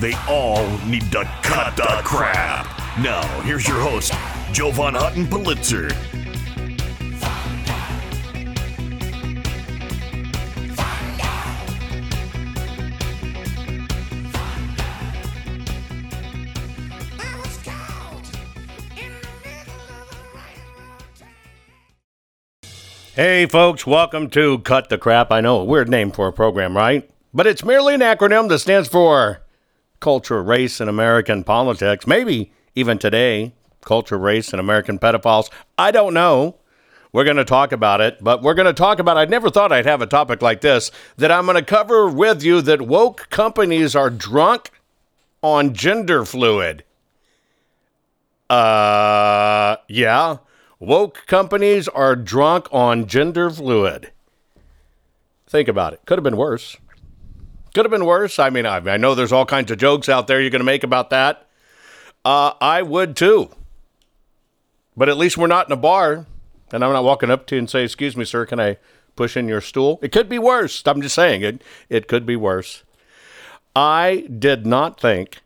They all need to cut the crap. Now, here's your host, Jovan Hutton Pulitzer. Hey, folks, welcome to Cut the Crap. I know, a weird name for a program, right? But it's merely an acronym that stands for Culture, Race, and American Politics. Maybe even today, Culture, Race, and American Pedophiles. I don't know. We're going to talk about it, but we're going to talk about. I never thought I'd have a topic like this that I'm going to cover with you that woke companies are drunk on gender fluid. Uh, yeah. Woke companies are drunk on gender fluid. Think about it. Could have been worse. Could have been worse. I mean, I, I know there's all kinds of jokes out there you're going to make about that. Uh, I would too. But at least we're not in a bar. And I'm not walking up to you and say, Excuse me, sir, can I push in your stool? It could be worse. I'm just saying it, it could be worse. I did not think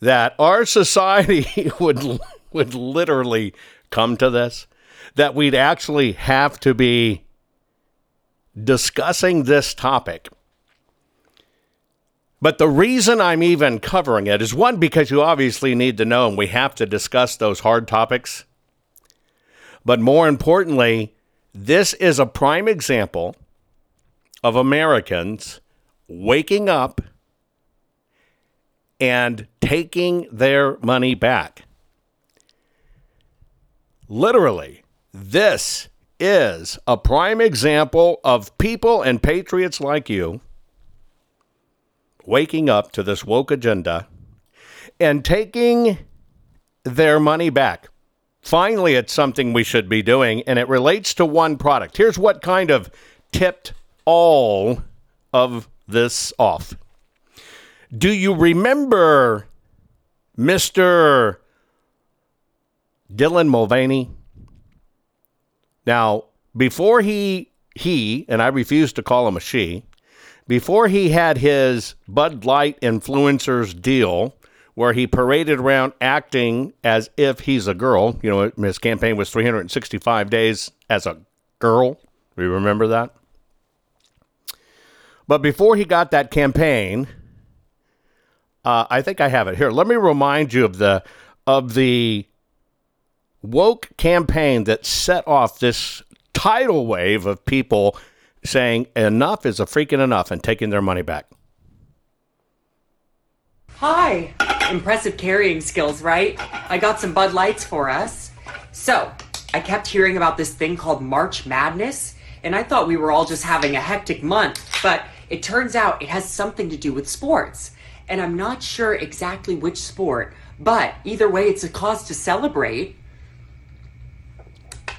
that our society would would literally come to this, that we'd actually have to be discussing this topic. But the reason I'm even covering it is one, because you obviously need to know and we have to discuss those hard topics. But more importantly, this is a prime example of Americans waking up and taking their money back. Literally, this is a prime example of people and patriots like you waking up to this woke agenda and taking their money back. Finally, it's something we should be doing, and it relates to one product. Here's what kind of tipped all of this off. Do you remember Mr. Dylan Mulvaney? Now, before he he and I refuse to call him a she, before he had his Bud Light influencers deal where he paraded around acting as if he's a girl, you know, his campaign was 365 days as a girl. We remember that? But before he got that campaign, uh, I think I have it here. Let me remind you of the of the woke campaign that set off this tidal wave of people saying enough is a freaking enough and taking their money back. Hi. Impressive carrying skills, right? I got some Bud Lights for us. So, I kept hearing about this thing called March Madness, and I thought we were all just having a hectic month, but it turns out it has something to do with sports. And I'm not sure exactly which sport, but either way, it's a cause to celebrate.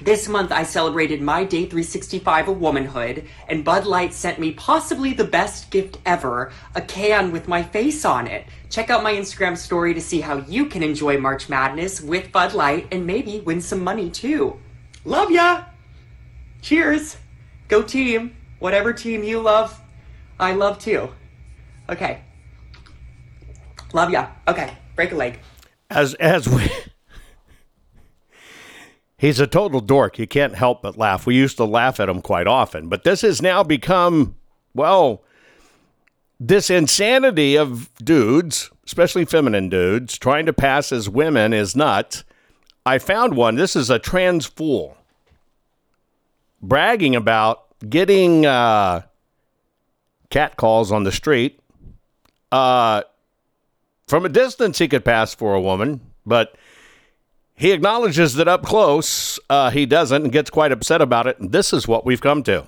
This month, I celebrated my day 365 of womanhood, and Bud Light sent me possibly the best gift ever a can with my face on it. Check out my Instagram story to see how you can enjoy March Madness with Bud Light and maybe win some money too. Love ya! Cheers! Go team! Whatever team you love, I love too. Okay. Love ya. Okay, break a leg. As as we He's a total dork. You can't help but laugh. We used to laugh at him quite often, but this has now become, well, this insanity of dudes, especially feminine dudes, trying to pass as women is nuts. I found one. This is a trans fool. bragging about getting uh, cat calls on the street. Uh, from a distance, he could pass for a woman, but he acknowledges that up close, uh, he doesn't and gets quite upset about it. This is what we've come to.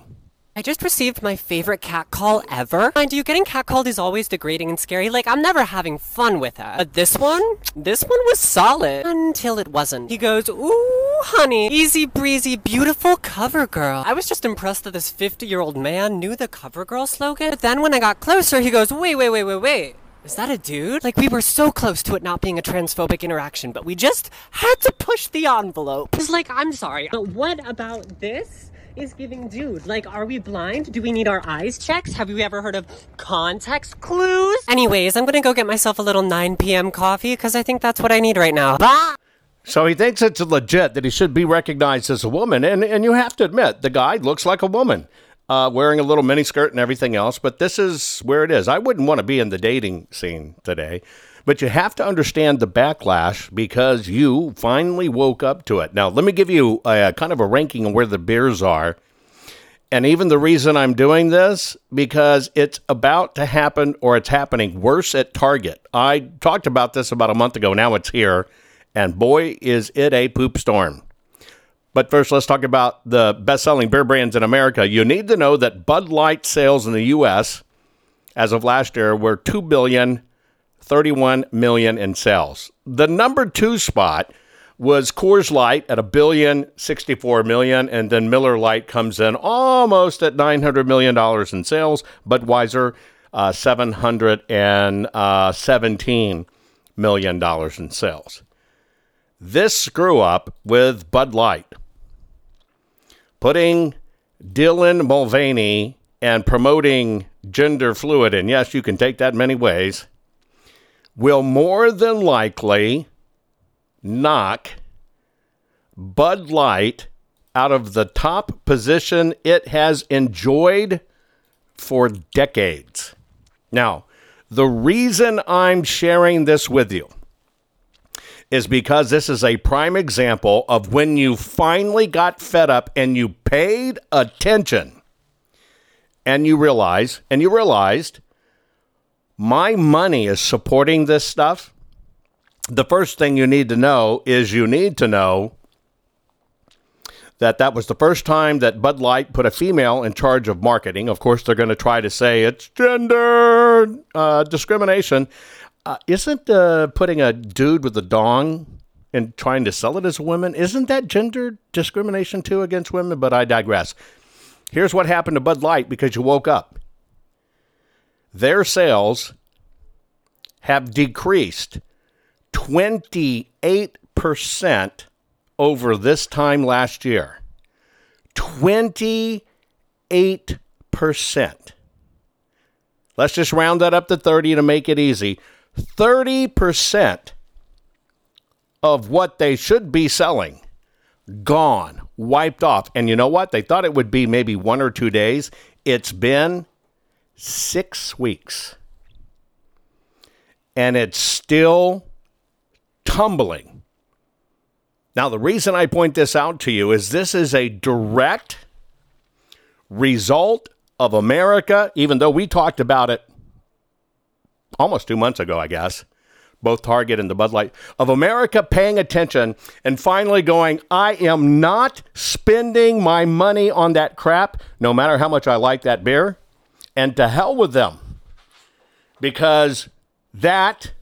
I just received my favorite cat call ever. Mind you, getting catcalled is always degrading and scary. Like, I'm never having fun with it. But this one? This one was solid. Until it wasn't. He goes, Ooh, honey. Easy breezy, beautiful cover girl. I was just impressed that this 50 year old man knew the cover girl slogan. But then when I got closer, he goes, Wait, wait, wait, wait, wait. Is that a dude? Like, we were so close to it not being a transphobic interaction, but we just had to push the envelope. It's like, I'm sorry, but what about this? is giving dude. Like, are we blind? Do we need our eyes checked? Have you ever heard of context clues? Anyways, I'm gonna go get myself a little 9 p.m. coffee because I think that's what I need right now. Bye! So he thinks it's legit that he should be recognized as a woman. And, and you have to admit, the guy looks like a woman, uh, wearing a little miniskirt and everything else. But this is where it is. I wouldn't want to be in the dating scene today. But you have to understand the backlash because you finally woke up to it. Now, let me give you a, a kind of a ranking of where the beers are. And even the reason I'm doing this, because it's about to happen or it's happening worse at Target. I talked about this about a month ago. Now it's here. And boy, is it a poop storm. But first, let's talk about the best selling beer brands in America. You need to know that Bud Light sales in the U.S. as of last year were 2 billion 31 million in sales. The number 2 spot was Coors Light at a billion 64 million and then Miller Lite comes in almost at 900 million dollars in sales, Budweiser uh, 717 million dollars in sales. This screw up with Bud Light putting Dylan Mulvaney and promoting gender fluid and yes, you can take that many ways will more than likely knock Bud Light out of the top position it has enjoyed for decades. Now, the reason I'm sharing this with you is because this is a prime example of when you finally got fed up and you paid attention and you realize and you realized my money is supporting this stuff, the first thing you need to know is you need to know that that was the first time that Bud Light put a female in charge of marketing. Of course, they're going to try to say it's gender uh, discrimination. Uh, isn't uh, putting a dude with a dong and trying to sell it as a woman, isn't that gender discrimination too against women? But I digress. Here's what happened to Bud Light because you woke up their sales have decreased 28% over this time last year. 28%. Let's just round that up to 30 to make it easy. 30% of what they should be selling gone, wiped off. And you know what? They thought it would be maybe one or two days. It's been six weeks. And it's still tumbling. Now, the reason I point this out to you is this is a direct result of America, even though we talked about it almost two months ago, I guess, both Target and the Bud Light, of America paying attention and finally going, I am not spending my money on that crap, no matter how much I like that beer and to hell with them because that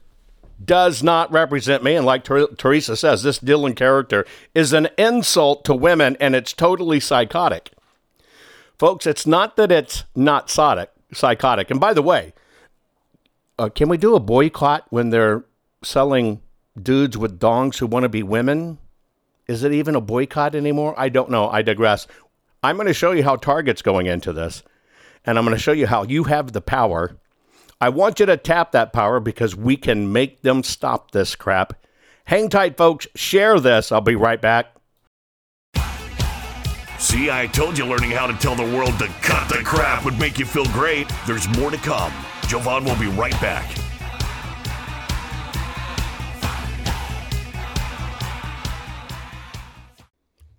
does not represent me. And like Ter- Teresa says, this Dylan character is an insult to women and it's totally psychotic. Folks, it's not that it's not psychotic. psychotic. And by the way, uh, can we do a boycott when they're selling dudes with dongs who want to be women? Is it even a boycott anymore? I don't know. I digress. I'm going to show you how Target's going into this and I'm going to show you how you have the power. I want you to tap that power because we can make them stop this crap. Hang tight, folks. Share this. I'll be right back. See, I told you learning how to tell the world to cut the crap would make you feel great. There's more to come. Jovan will be right back.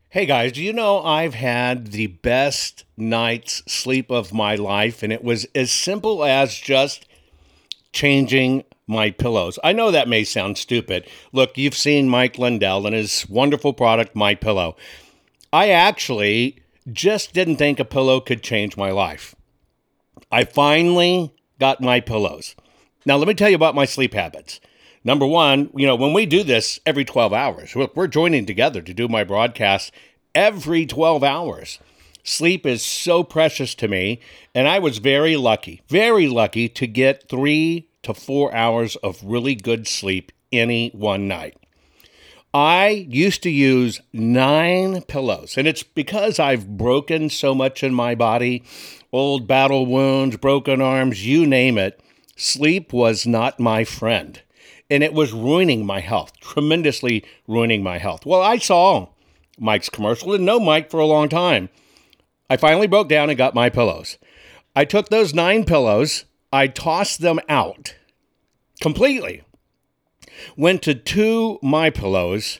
Hey guys, do you know I've had the best night's sleep of my life, and it was as simple as just changing my pillows. I know that may sound stupid. Look, you've seen Mike Lindell and his wonderful product, My Pillow. I actually just didn't think a pillow could change my life. I finally got my pillows. Now, let me tell you about my sleep habits. Number one, you know, when we do this every 12 hours, we're joining together to do my broadcast every 12 hours. Sleep is so precious to me, and I was very lucky, very lucky to get three to four hours of really good sleep any one night. I used to use nine pillows, and it's because I've broken so much in my body old battle wounds, broken arms, you name it. Sleep was not my friend and it was ruining my health, tremendously ruining my health. Well, I saw Mike's commercial, didn't know Mike for a long time. I finally broke down and got my pillows. I took those nine pillows, I tossed them out completely. Went to two my pillows.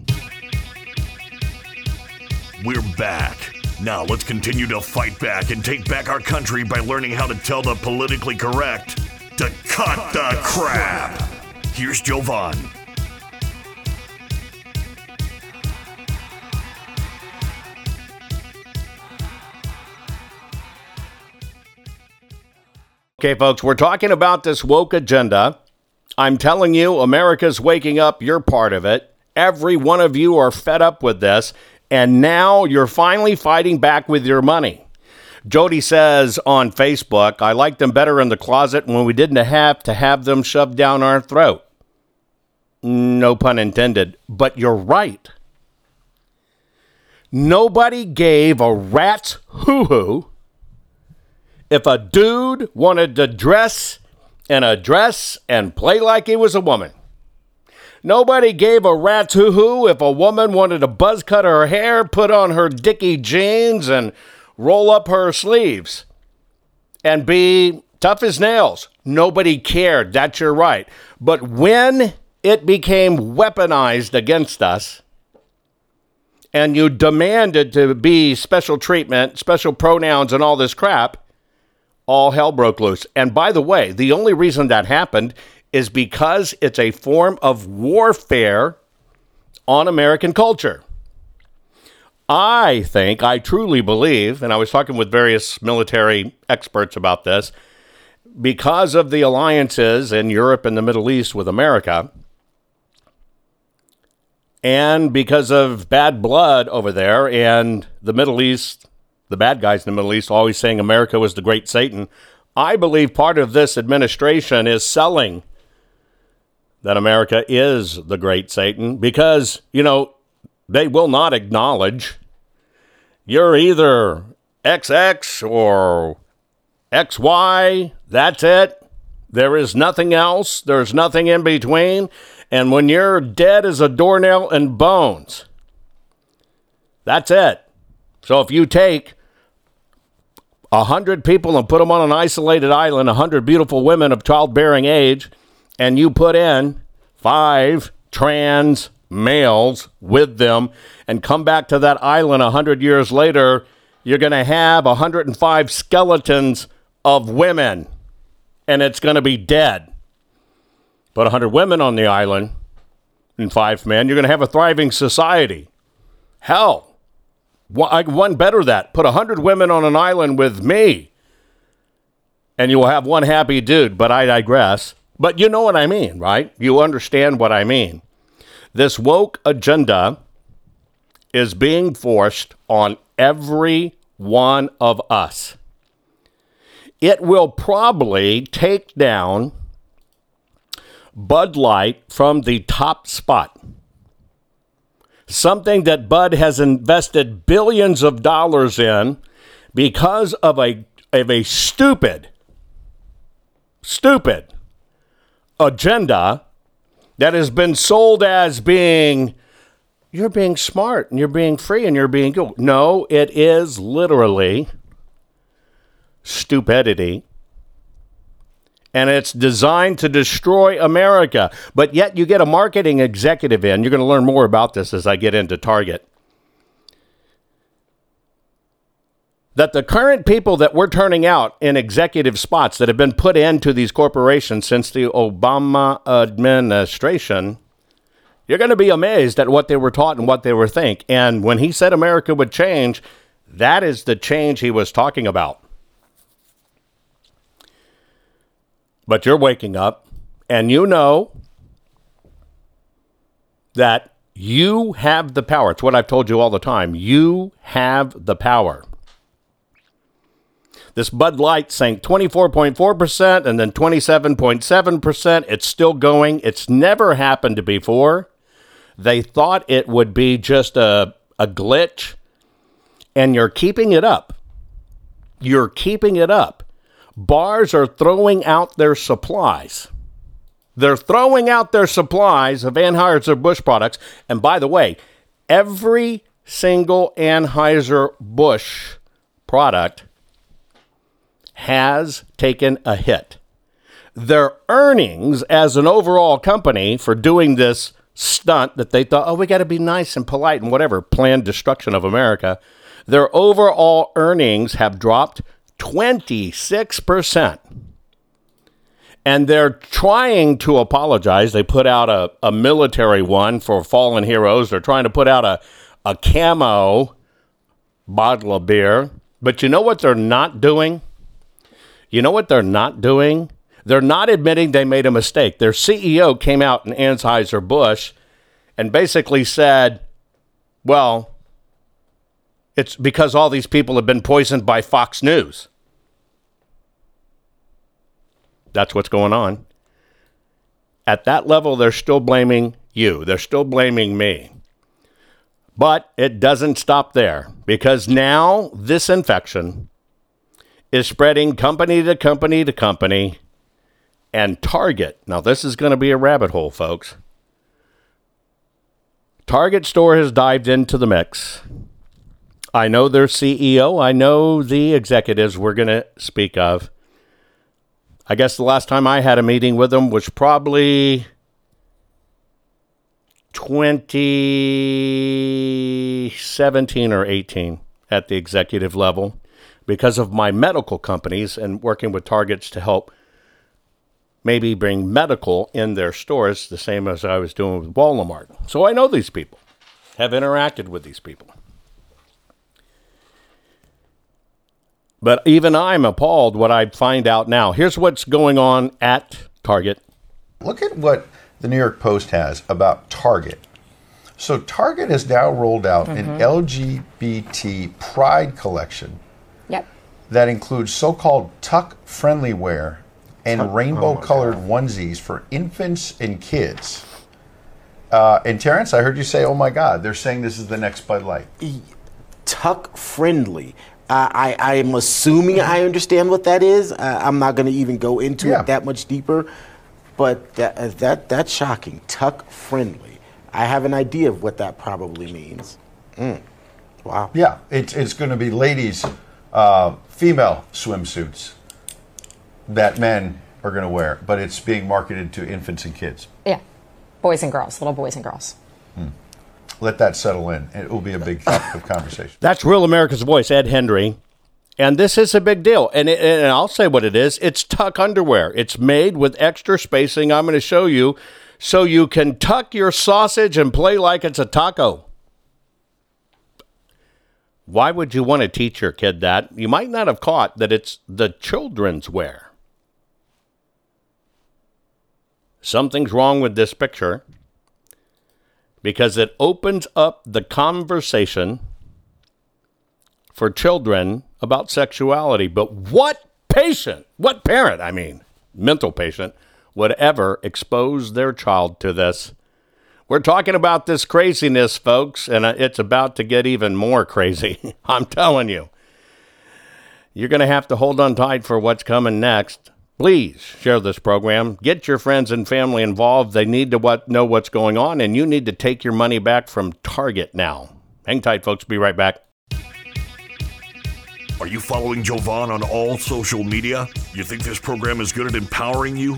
We're back. Now let's continue to fight back and take back our country by learning how to tell the politically correct to cut, cut the, the crap. crap. Here's Jovan. Okay, folks, we're talking about this woke agenda. I'm telling you, America's waking up. You're part of it. Every one of you are fed up with this, and now you're finally fighting back with your money. Jody says on Facebook, I liked them better in the closet when we didn't have to have them shoved down our throat. No pun intended, but you're right. Nobody gave a rat's hoo hoo if a dude wanted to dress in a dress and play like he was a woman. Nobody gave a rat's hoo hoo if a woman wanted to buzz cut her hair, put on her dicky jeans, and roll up her sleeves and be tough as nails. Nobody cared. That's your right. But when it became weaponized against us, and you demanded to be special treatment, special pronouns, and all this crap, all hell broke loose. And by the way, the only reason that happened is because it's a form of warfare on American culture. I think, I truly believe, and I was talking with various military experts about this, because of the alliances in Europe and the Middle East with America, and because of bad blood over there and the Middle East the bad guys in the Middle East always saying America was the great Satan. I believe part of this administration is selling that America is the great Satan because, you know, they will not acknowledge you're either XX or XY. That's it. There is nothing else. There's nothing in between. And when you're dead as a doornail and bones, that's it. So if you take a hundred people and put them on an isolated island, a hundred beautiful women of childbearing age, and you put in five trans males with them and come back to that island a hundred years later, you're going to have 105 skeletons of women, and it's going to be dead. Put 100 women on the island and five men, you're going to have a thriving society. Hell, one better that. Put 100 women on an island with me, and you will have one happy dude, but I digress. But you know what I mean, right? You understand what I mean. This woke agenda is being forced on every one of us. It will probably take down Bud Light from the top spot. Something that Bud has invested billions of dollars in because of a, of a stupid, stupid agenda that has been sold as being you're being smart and you're being free and you're being good. No, it is literally stupidity. And it's designed to destroy America. But yet you get a marketing executive in. You're going to learn more about this as I get into Target. That the current people that we're turning out in executive spots that have been put into these corporations since the Obama administration you're going to be amazed at what they were taught and what they were think. And when he said America would change, that is the change he was talking about. But you're waking up and you know that you have the power. It's what I've told you all the time. You have the power. This Bud Light sank 24.4% and then 27.7%. It's still going. It's never happened before. They thought it would be just a, a glitch, and you're keeping it up. You're keeping it up. Bars are throwing out their supplies. They're throwing out their supplies of Anheuser-Busch products. And by the way, every single Anheuser-Busch product has taken a hit. Their earnings as an overall company for doing this stunt that they thought, oh, we got to be nice and polite and whatever, planned destruction of America. Their overall earnings have dropped 26%. And they're trying to apologize. They put out a, a military one for fallen heroes. They're trying to put out a, a camo bottle of beer. But you know what they're not doing? You know what they're not doing? They're not admitting they made a mistake. Their CEO came out in Anheuser-Busch and basically said, well, it's because all these people have been poisoned by Fox News. That's what's going on. At that level, they're still blaming you. They're still blaming me. But it doesn't stop there because now this infection is spreading company to company to company and Target. Now, this is going to be a rabbit hole, folks. Target store has dived into the mix. I know their CEO. I know the executives we're going to speak of. I guess the last time I had a meeting with them was probably 2017 or 18 at the executive level because of my medical companies and working with targets to help maybe bring medical in their stores, the same as I was doing with Walmart. So I know these people, have interacted with these people. But even I'm appalled what I find out now. Here's what's going on at Target. Look at what the New York Post has about Target. So Target has now rolled out mm-hmm. an LGBT pride collection. That includes so-called tuck-friendly wear and rainbow colored onesies for infants and kids. Uh, and Terrence, I heard you say, "Oh my God!" They're saying this is the next Bud Light. tuck friendly. I, I, I am assuming I understand what that is. Uh, I'm not going to even go into Yeah. it that much deeper, but that, uh, that that's shocking. Tuck friendly. I have an idea of what that probably means. Mm. Wow. Yeah, it's it's going to be ladies, uh, female swimsuits that men are going to wear, but it's being marketed to infants and kids. Yeah. Boys and girls, little boys and girls. Let that settle in. It will be a big topic of conversation. That's Real America's Voice, Ed Henry. And this is a big deal. And, it, and I'll say what it is it's tuck underwear. It's made with extra spacing. I'm going to show you so you can tuck your sausage and play like it's a taco. Why would you want to teach your kid that? You might not have caught that it's the children's wear. Something's wrong with this picture because it opens up the conversation for children about sexuality. But what patient, what parent, I mean, mental patient, would ever expose their child to this? We're talking about this craziness, folks, and uh, it's about to get even more crazy. I'm telling you. You're going to have to hold on tight for what's coming next. Please share this program. Get your friends and family involved. They need to what, know what's going on, and you need to take your money back from Target now. Hang tight, folks. Be right back. Are you following Jovan on all social media? You think this program is good at empowering you?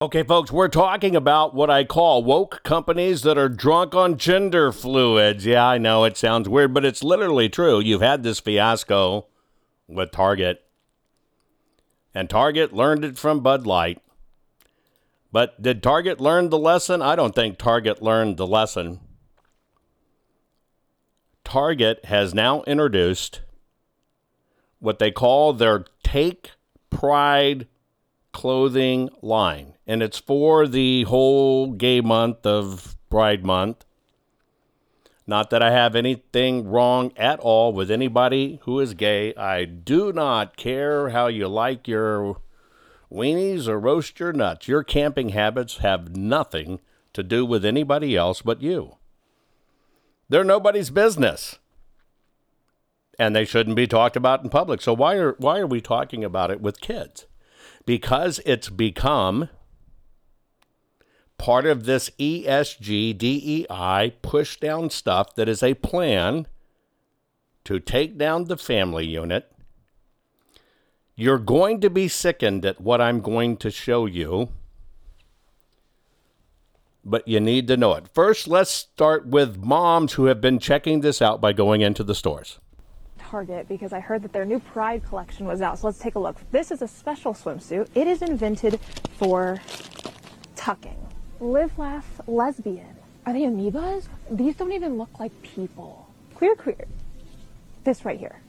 Okay, folks, we're talking about what I call woke companies that are drunk on gender fluids. Yeah, I know it sounds weird, but it's literally true. You've had this fiasco with Target, and Target learned it from Bud Light. But did Target learn the lesson? I don't think Target learned the lesson. Target has now introduced what they call their Take Pride clothing line, and it's for the whole gay month of Pride Month. Not that I have anything wrong at all with anybody who is gay. I do not care how you like your weenies or roast your nuts. Your camping habits have nothing to do with anybody else but you. They're nobody's business. And they shouldn't be talked about in public. So why are why are we talking about it with kids? Because it's become part of this ESG DEI push down stuff that is a plan to take down the family unit you're going to be sickened at what I'm going to show you, but you need to know it. First, let's start with moms who have been checking this out by going into the stores. Target because I heard that their new Pride collection was out. So let's take a look. This is a special swimsuit. It is invented for tucking. Live, laugh, lesbian. Are they amoebas? These don't even look like people. Queer, queer. This right here.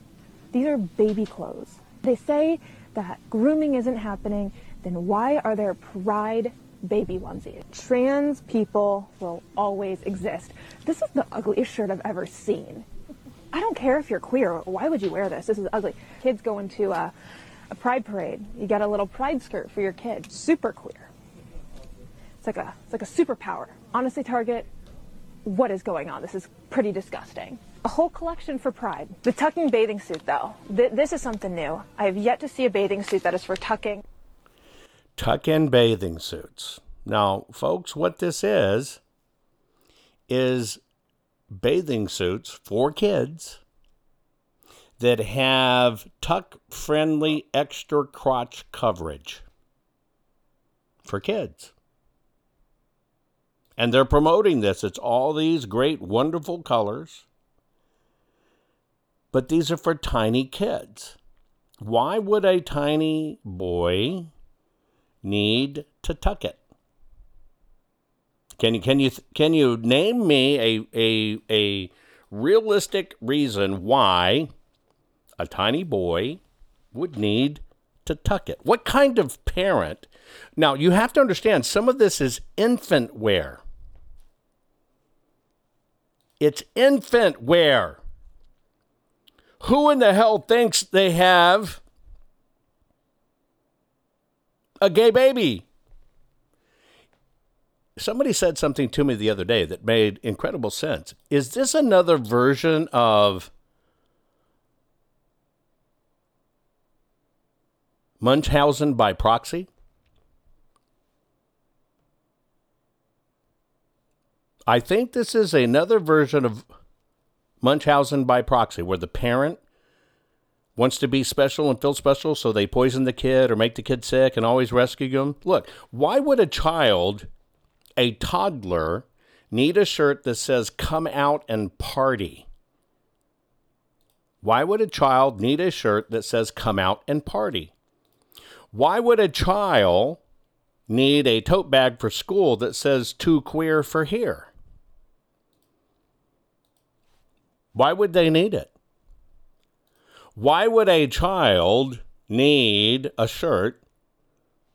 These are baby clothes. They say that grooming isn't happening, then why are there pride baby onesies? Trans people will always exist. This is the ugliest shirt I've ever seen. I don't care if you're queer. Why would you wear this? This is ugly. Kids go into a, a pride parade. You get a little pride skirt for your kid. Super queer. It's like a it's like a superpower. Honestly, Target, what is going on? This is pretty disgusting. A whole collection for Pride. The tucking bathing suit, though. Th- this is something new. I have yet to see a bathing suit that is for tucking. Tuck in bathing suits. Now, folks, what this is, is bathing suits for kids that have tuck friendly extra crotch coverage for kids. And they're promoting this. It's all these great, wonderful colors but these are for tiny kids. Why would a tiny boy need to tuck it? Can you can you can you name me a a a realistic reason why a tiny boy would need to tuck it? What kind of parent? Now, you have to understand some of this is infant wear. It's infant wear. Who in the hell thinks they have a gay baby? Somebody said something to me the other day that made incredible sense. Is this another version of Munchausen by proxy? I think this is another version of Munchausen by proxy, where the parent wants to be special and feel special, so they poison the kid or make the kid sick and always rescue them. Look, why would a child, a toddler, need a shirt that says come out and party? Why would a child need a shirt that says come out and party? Why would a child need a tote bag for school that says too queer for here? Why would they need it? Why would a child need a shirt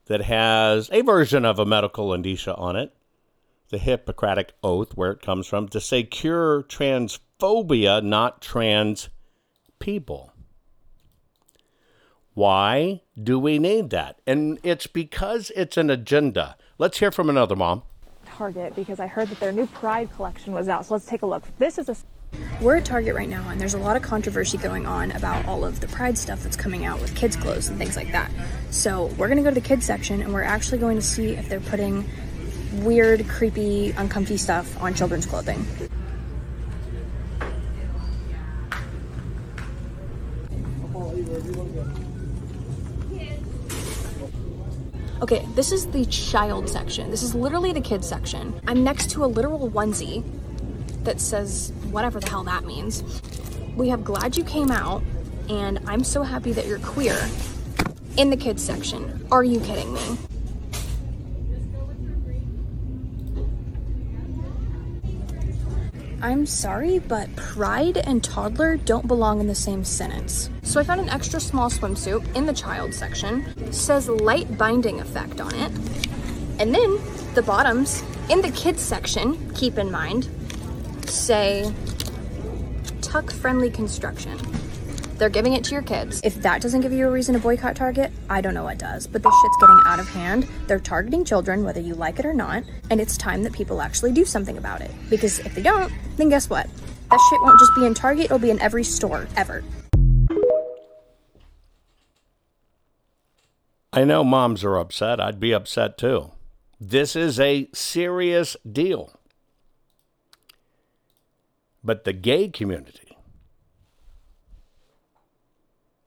that has a version of a medical indicia on it, the Hippocratic Oath, where it comes from, to say cure transphobia, not trans people? Why do we need that? And it's because it's an agenda. Let's hear from another mom. Target because I heard that their new Pride collection was out. So let's take a look. This is a We're at Target right now, and there's a lot of controversy going on about all of the Pride stuff that's coming out with kids' clothes and things like that. So we're gonna go to the kids section, and we're actually going to see if they're putting weird, creepy, uncomfy stuff on children's clothing. Okay, this is the child section. This is literally the kids section. I'm next to a literal onesie that says whatever the hell that means. We have Glad You Came Out and I'm so happy that you're queer in the kids section. Are you kidding me? I'm sorry, but pride and toddler don't belong in the same sentence. So I found an extra small swimsuit in the child section. It says light binding effect on it. And then the bottoms in the kids section, keep in mind, say tuck friendly construction. They're giving it to your kids. If that doesn't give you a reason to boycott Target, I don't know what does. But this shit's getting out of hand. They're targeting children, whether you like it or not, and it's time that people actually do something about it. Because if they don't, then guess what? That shit won't just be in Target, it'll be in every store ever. I know moms are upset. I'd be upset too. This is a serious deal. But the gay community,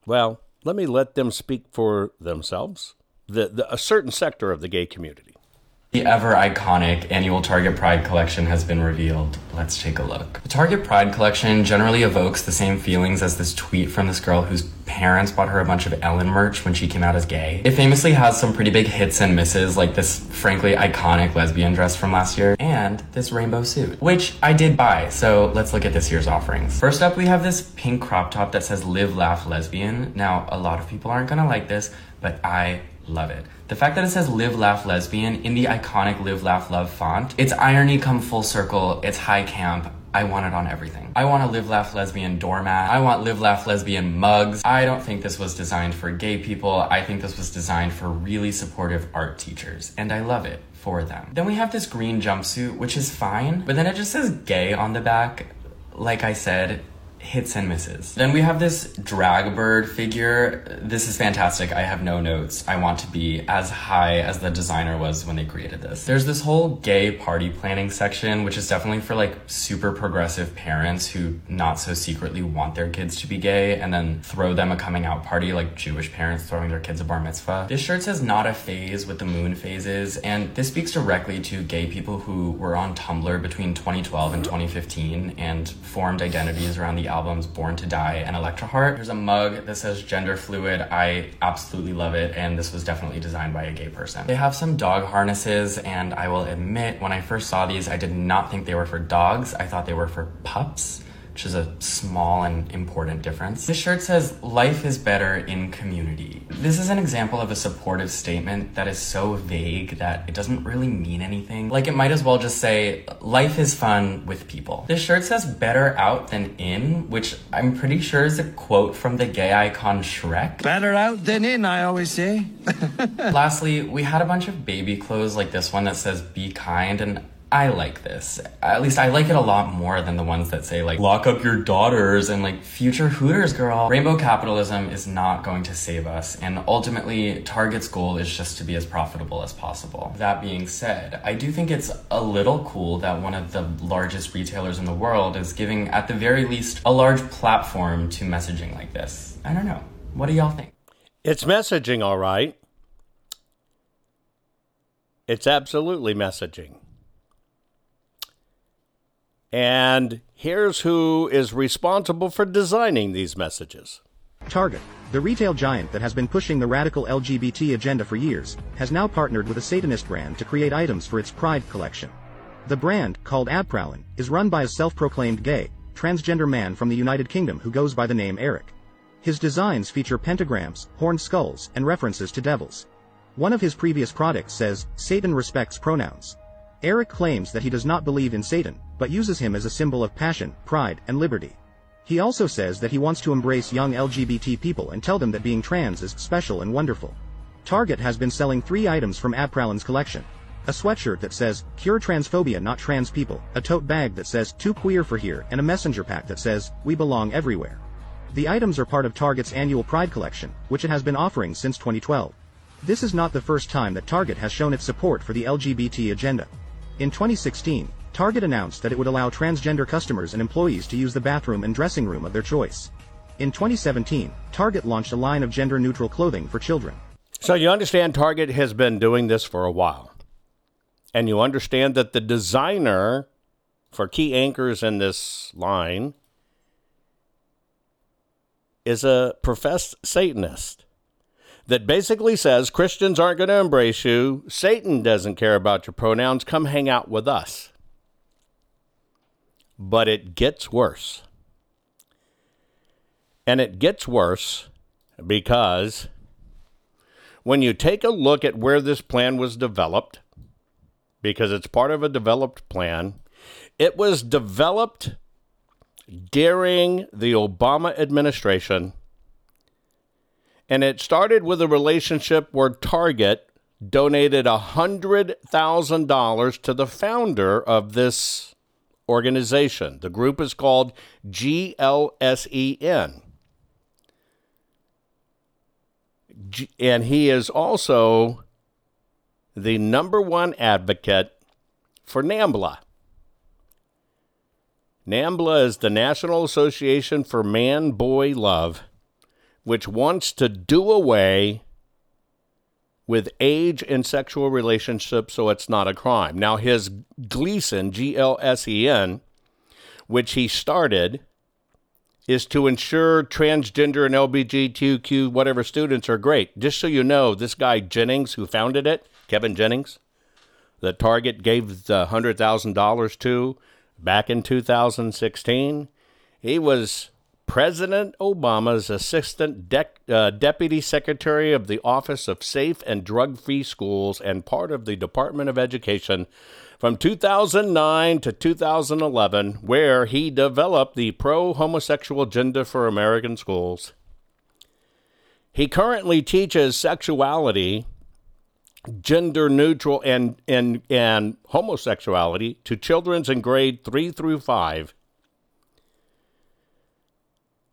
well, let me let them speak for themselves. The, the, a certain sector of the gay community. The ever iconic annual Target Pride collection has been revealed. Let's take a look. The Target Pride collection generally evokes the same feelings as this tweet from this girl whose parents bought her a bunch of Ellen merch when she came out as gay. It famously has some pretty big hits and misses, like this frankly iconic lesbian dress from last year, and this rainbow suit, which I did buy, so let's look at this year's offerings. First up, we have this pink crop top that says Live, Laugh, Lesbian. Now, a lot of people aren't gonna like this, but I love it. The fact that it says live, laugh, lesbian in the iconic live, laugh, love font, it's irony come full circle, it's high camp. I want it on everything. I want a live, laugh, lesbian doormat. I want live, laugh, lesbian mugs. I don't think this was designed for gay people. I think this was designed for really supportive art teachers, and I love it for them. Then we have this green jumpsuit, which is fine, but then it just says gay on the back. Like I said, hits and misses. Then we have this drag bird figure. This is fantastic. I have no notes. I want to be as high as the designer was when they created this. There's this whole gay party planning section, which is definitely for like super progressive parents who not so secretly want their kids to be gay and then throw them a coming out party like Jewish parents throwing their kids a bar mitzvah. This shirt says not a phase with the moon phases, and this speaks directly to gay people who were on Tumblr between 2012 and 2015 and formed identities around the albums Born to Die and Electra Heart. There's a mug that says gender fluid. I absolutely love it, and this was definitely designed by a gay person. They have some dog harnesses, and I will admit, when I first saw these, I did not think they were for dogs. I thought they were for pups. Which is a small and important difference. This shirt says, Life is better in community. This is an example of a supportive statement that is so vague that it doesn't really mean anything. Like, it might as well just say, Life is fun with people. This shirt says, Better out than in, which I'm pretty sure is a quote from the gay icon Shrek. Better out than in, I always say. Lastly, we had a bunch of baby clothes like this one that says, Be kind, and I like this. At least I like it a lot more than the ones that say like lock up your daughters and like future Hooters girl. Rainbow capitalism is not going to save us and ultimately Target's goal is just to be as profitable as possible. That being said, I do think it's a little cool that one of the largest retailers in the world is giving at the very least a large platform to messaging like this. I don't know. What do y'all think? It's messaging, all right. It's absolutely messaging. And here's who is responsible for designing these messages. Target, the retail giant that has been pushing the radical LGBT agenda for years, has now partnered with a Satanist brand to create items for its Pride collection. The brand, called Abprallen, is run by a self-proclaimed gay, transgender man from the United Kingdom who goes by the name Eric. His designs feature pentagrams, horned skulls, and references to devils. One of his previous products says, Satan respects pronouns. Eric claims that he does not believe in Satan, but uses him as a symbol of passion, pride, and liberty. He also says that he wants to embrace young LGBT people and tell them that being trans is special and wonderful. Target has been selling three items from Abprallen's collection. A sweatshirt that says, Cure Transphobia Not Trans People, a tote bag that says, Too Queer for Here, and a messenger pack that says, We Belong Everywhere. The items are part of Target's annual Pride collection, which it has been offering since 2012. This is not the first time that Target has shown its support for the LGBT agenda. In 2016, Target announced that it would allow transgender customers and employees to use the bathroom and dressing room of their choice. In 2017, Target launched a line of gender neutral clothing for children. So you understand Target has been doing this for a while. And you understand that the designer for key anchors in this line is a professed Satanist that basically says Christians aren't going to embrace you, Satan doesn't care about your pronouns, come hang out with us. But it gets worse. And it gets worse because when you take a look at where this plan was developed, because it's part of a developed plan, it was developed during the Obama administration and it started with a relationship where Target donated $100,000 to the founder of this organization. The group is called GLSEN. G- and he is also the number one advocate for NAMBLA. NAMBLA is the National Association for Man Boy Love which wants to do away with age and sexual relationships so it's not a crime. Now, his GLSEN, G L S E N, which he started, is to ensure transgender and LGBTQ whatever students are great. Just so you know, this guy Jennings, who founded it, Kevin Jennings, the Target gave the $100,000 to back in 2016, he was President Obama's Assistant De- uh, Deputy Secretary of the Office of Safe and Drug Free Schools and part of the Department of Education from 2009 to 2011, where he developed the pro homosexual agenda for American schools. He currently teaches sexuality, gender neutral, and, and, and homosexuality to children in grade 3 through 5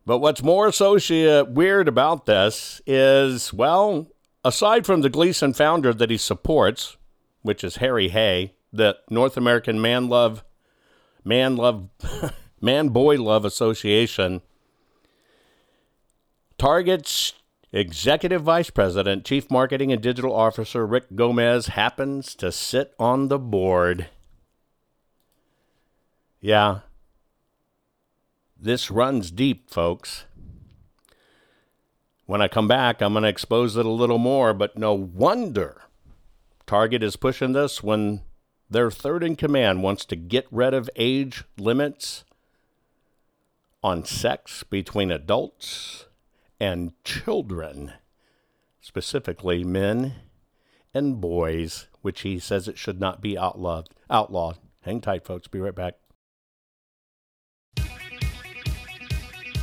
but what's more associate weird about this is, well, aside from the GLSEN founder that he supports, which is Harry Hay, the North American Man Love Man Love Man Boy Love Association, Target's Executive Vice President, Chief Marketing and Digital Officer Rick Gomez happens to sit on the board. Yeah, this runs deep, folks. When I come back, I'm going to expose it a little more, but no wonder Target is pushing this when their third in command wants to get rid of age limits on sex between adults and children, specifically men and boys, which he says it should not be outlawed. Outlawed. Hang tight, folks. Be right back.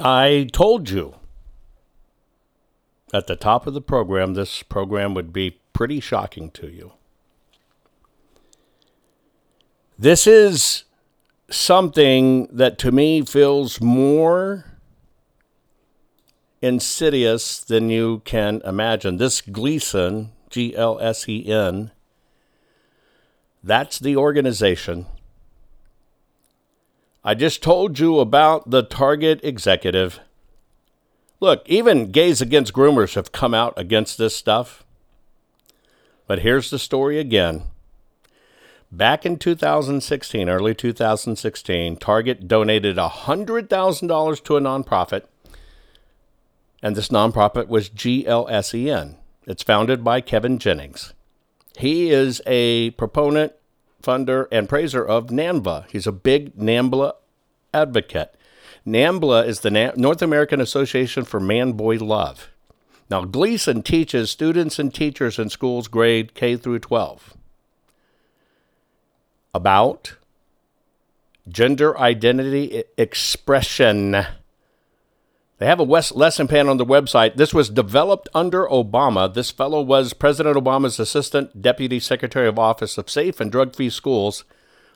I told you at the top of the program this program would be pretty shocking to you. This is something that to me feels more insidious than you can imagine. This GLSEN, G L S E N, that's the organization I just told you about the Target executive. Look, even gays against groomers have come out against this stuff. But here's the story again. Back in 2016, early 2016, Target donated $100,000 to a nonprofit, and this nonprofit was GLSEN. It's founded by Kevin Jennings. He is a proponent funder and praiser of NAMBLA. He's a big NAMBLA advocate. NAMBLA is the Na- North American Association for Man Boy Love. Now, GLSEN teaches students and teachers in schools grade K through 12 about gender identity expression. They have a lesson plan on the website. This was developed under Obama. This fellow was President Obama's Assistant Deputy Secretary of Office of Safe and Drug Free Schools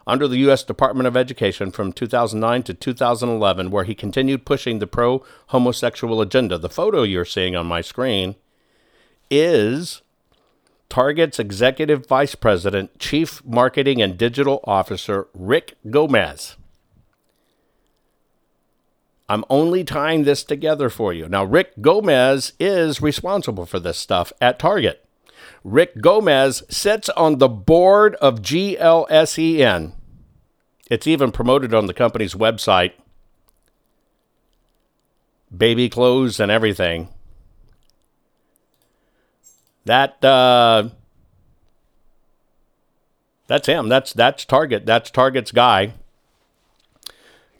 under the U.S. Department of Education from 2009 to 2011, where he continued pushing the pro homosexual agenda. The photo you're seeing on my screen is Target's Executive Vice President, Chief Marketing and Digital Officer, Rick Gomez. I'm only tying this together for you. Now, Rick Gomez is responsible for this stuff at Target. Rick Gomez sits on the board of GLSEN. It's even promoted on the company's website. Baby clothes and everything. That uh, that's him. That's that's Target. That's Target's guy.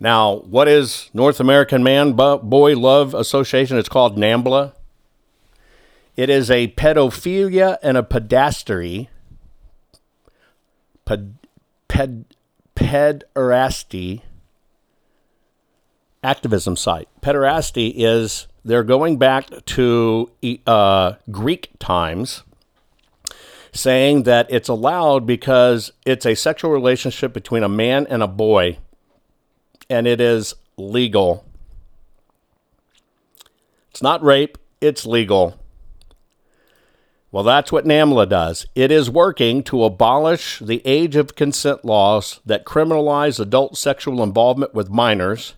Now, what is North American Man Boy Love Association? It's called NAMBLA. It is a pedophilia and a pedastry, ped, ped, pederasty activism site. Pederasty is they're going back to uh, Greek times, saying that it's allowed because it's a sexual relationship between a man and a boy, and it is legal. It's not rape, it's legal. Well, that's what NAMBLA does. It is working to abolish the age of consent laws that criminalize adult sexual involvement with minors.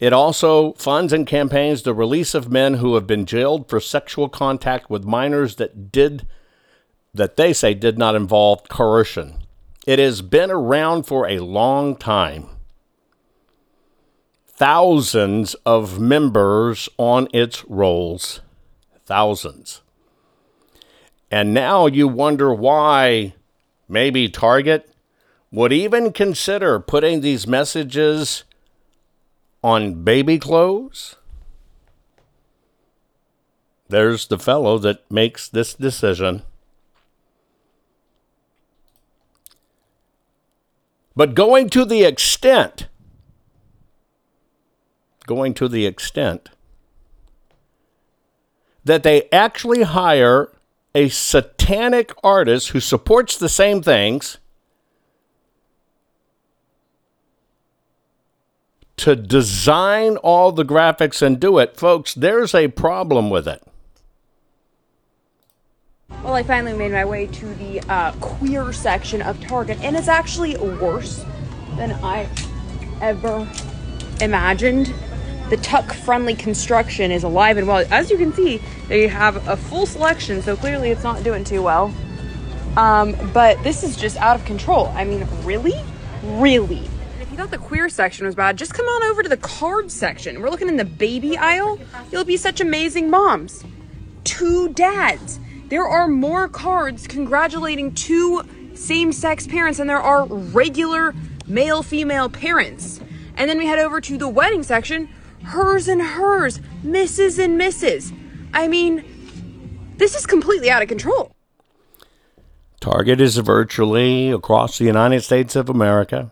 It also funds and campaigns the release of men who have been jailed for sexual contact with minors that did that they say did not involve coercion. It has been around for a long time. Thousands of members on its rolls. Thousands. And now you wonder why maybe Target would even consider putting these messages on baby clothes. There's the fellow that makes this decision. But going to the extent, going to the extent that they actually hire a satanic artist who supports the same things to design all the graphics and do it, folks, there's a problem with it. Well, I finally made my way to the uh, queer section of Target, and it's actually worse than I ever imagined the tuck friendly construction is alive and well. As you can see, they have a full selection, so clearly it's not doing too well. Um, but this is just out of control. I mean, really? Really? If you thought the queer section was bad, just come on over to the card section. We're looking in the baby aisle. You'll be such amazing moms. Two dads. There are more cards congratulating two same sex parents than there are regular male female parents. And then we head over to the wedding section hers and hers, Mrs. and Mrs. I mean, this is completely out of control. Target is virtually across the United States of America.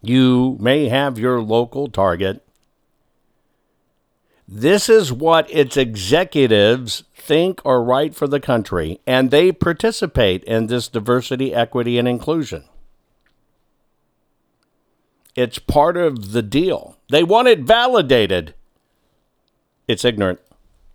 You may have your local Target. This is what its executives think are right for the country, and they participate in this diversity, equity, and inclusion. It's part of the deal. They want it validated. It's ignorant.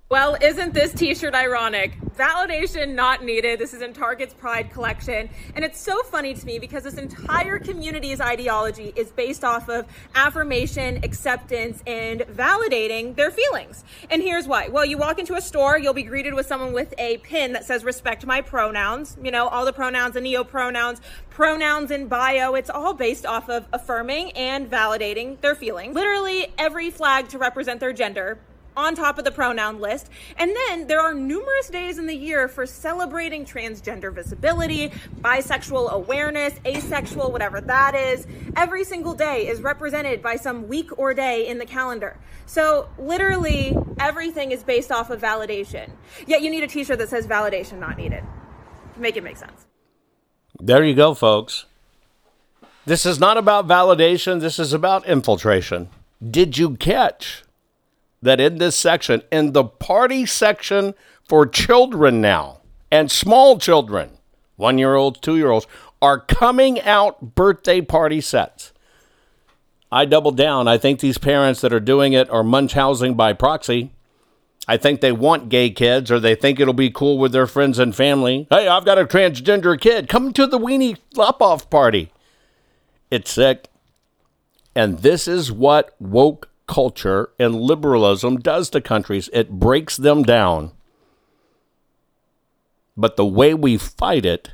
Well, isn't this t shirt ironic? Validation not needed. This is in Target's Pride collection. And it's so funny to me because this entire community's ideology is based off of affirmation, acceptance, and validating their feelings. And here's why. Well, you walk into a store, you'll be greeted with someone with a pin that says respect my pronouns. You know, all the pronouns and neo pronouns, pronouns in bio. It's all based off of affirming and validating their feelings. Literally every flag to represent their gender on top of the pronoun list. And then there are numerous days in the year for celebrating transgender visibility, bisexual awareness, asexual, whatever that is. Every single day is represented by some week or day in the calendar. So literally everything is based off of validation. Yet you need a t shirt that says validation not needed. Make it make sense. There you go, folks. This is not about validation, this is about infiltration. Did you catch that in this section, in the party section for children now and small children, one year olds, two year olds, are coming out birthday party sets? I double down. I think these parents that are doing it are Munchausen by proxy. I think they want gay kids or they think it'll be cool with their friends and family. Hey, I've got a transgender kid. Come to the weenie lop off party. It's sick. And this is what woke culture and liberalism does to countries it breaks them down. But the way we fight it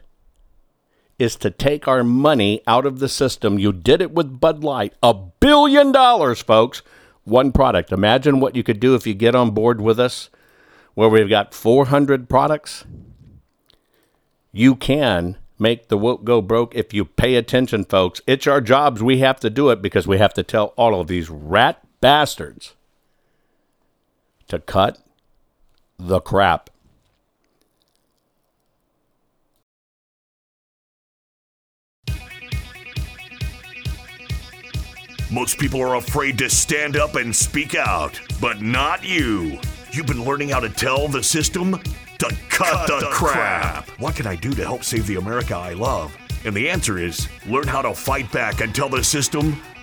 is to take our money out of the system. You did it with Bud Light. A billion dollars, folks. One product. Imagine what you could do if you get on board with us, where we've got 400 products. You can make the woke go broke if you pay attention, folks. It's our jobs. We have to do it because we have to tell all of these rat bastards to cut the crap. Most people are afraid to stand up and speak out, but not you. You've been learning how to tell the system to cut, cut the, the crap. crap. What can I do to help save the America I love? And the answer is learn how to fight back and tell the system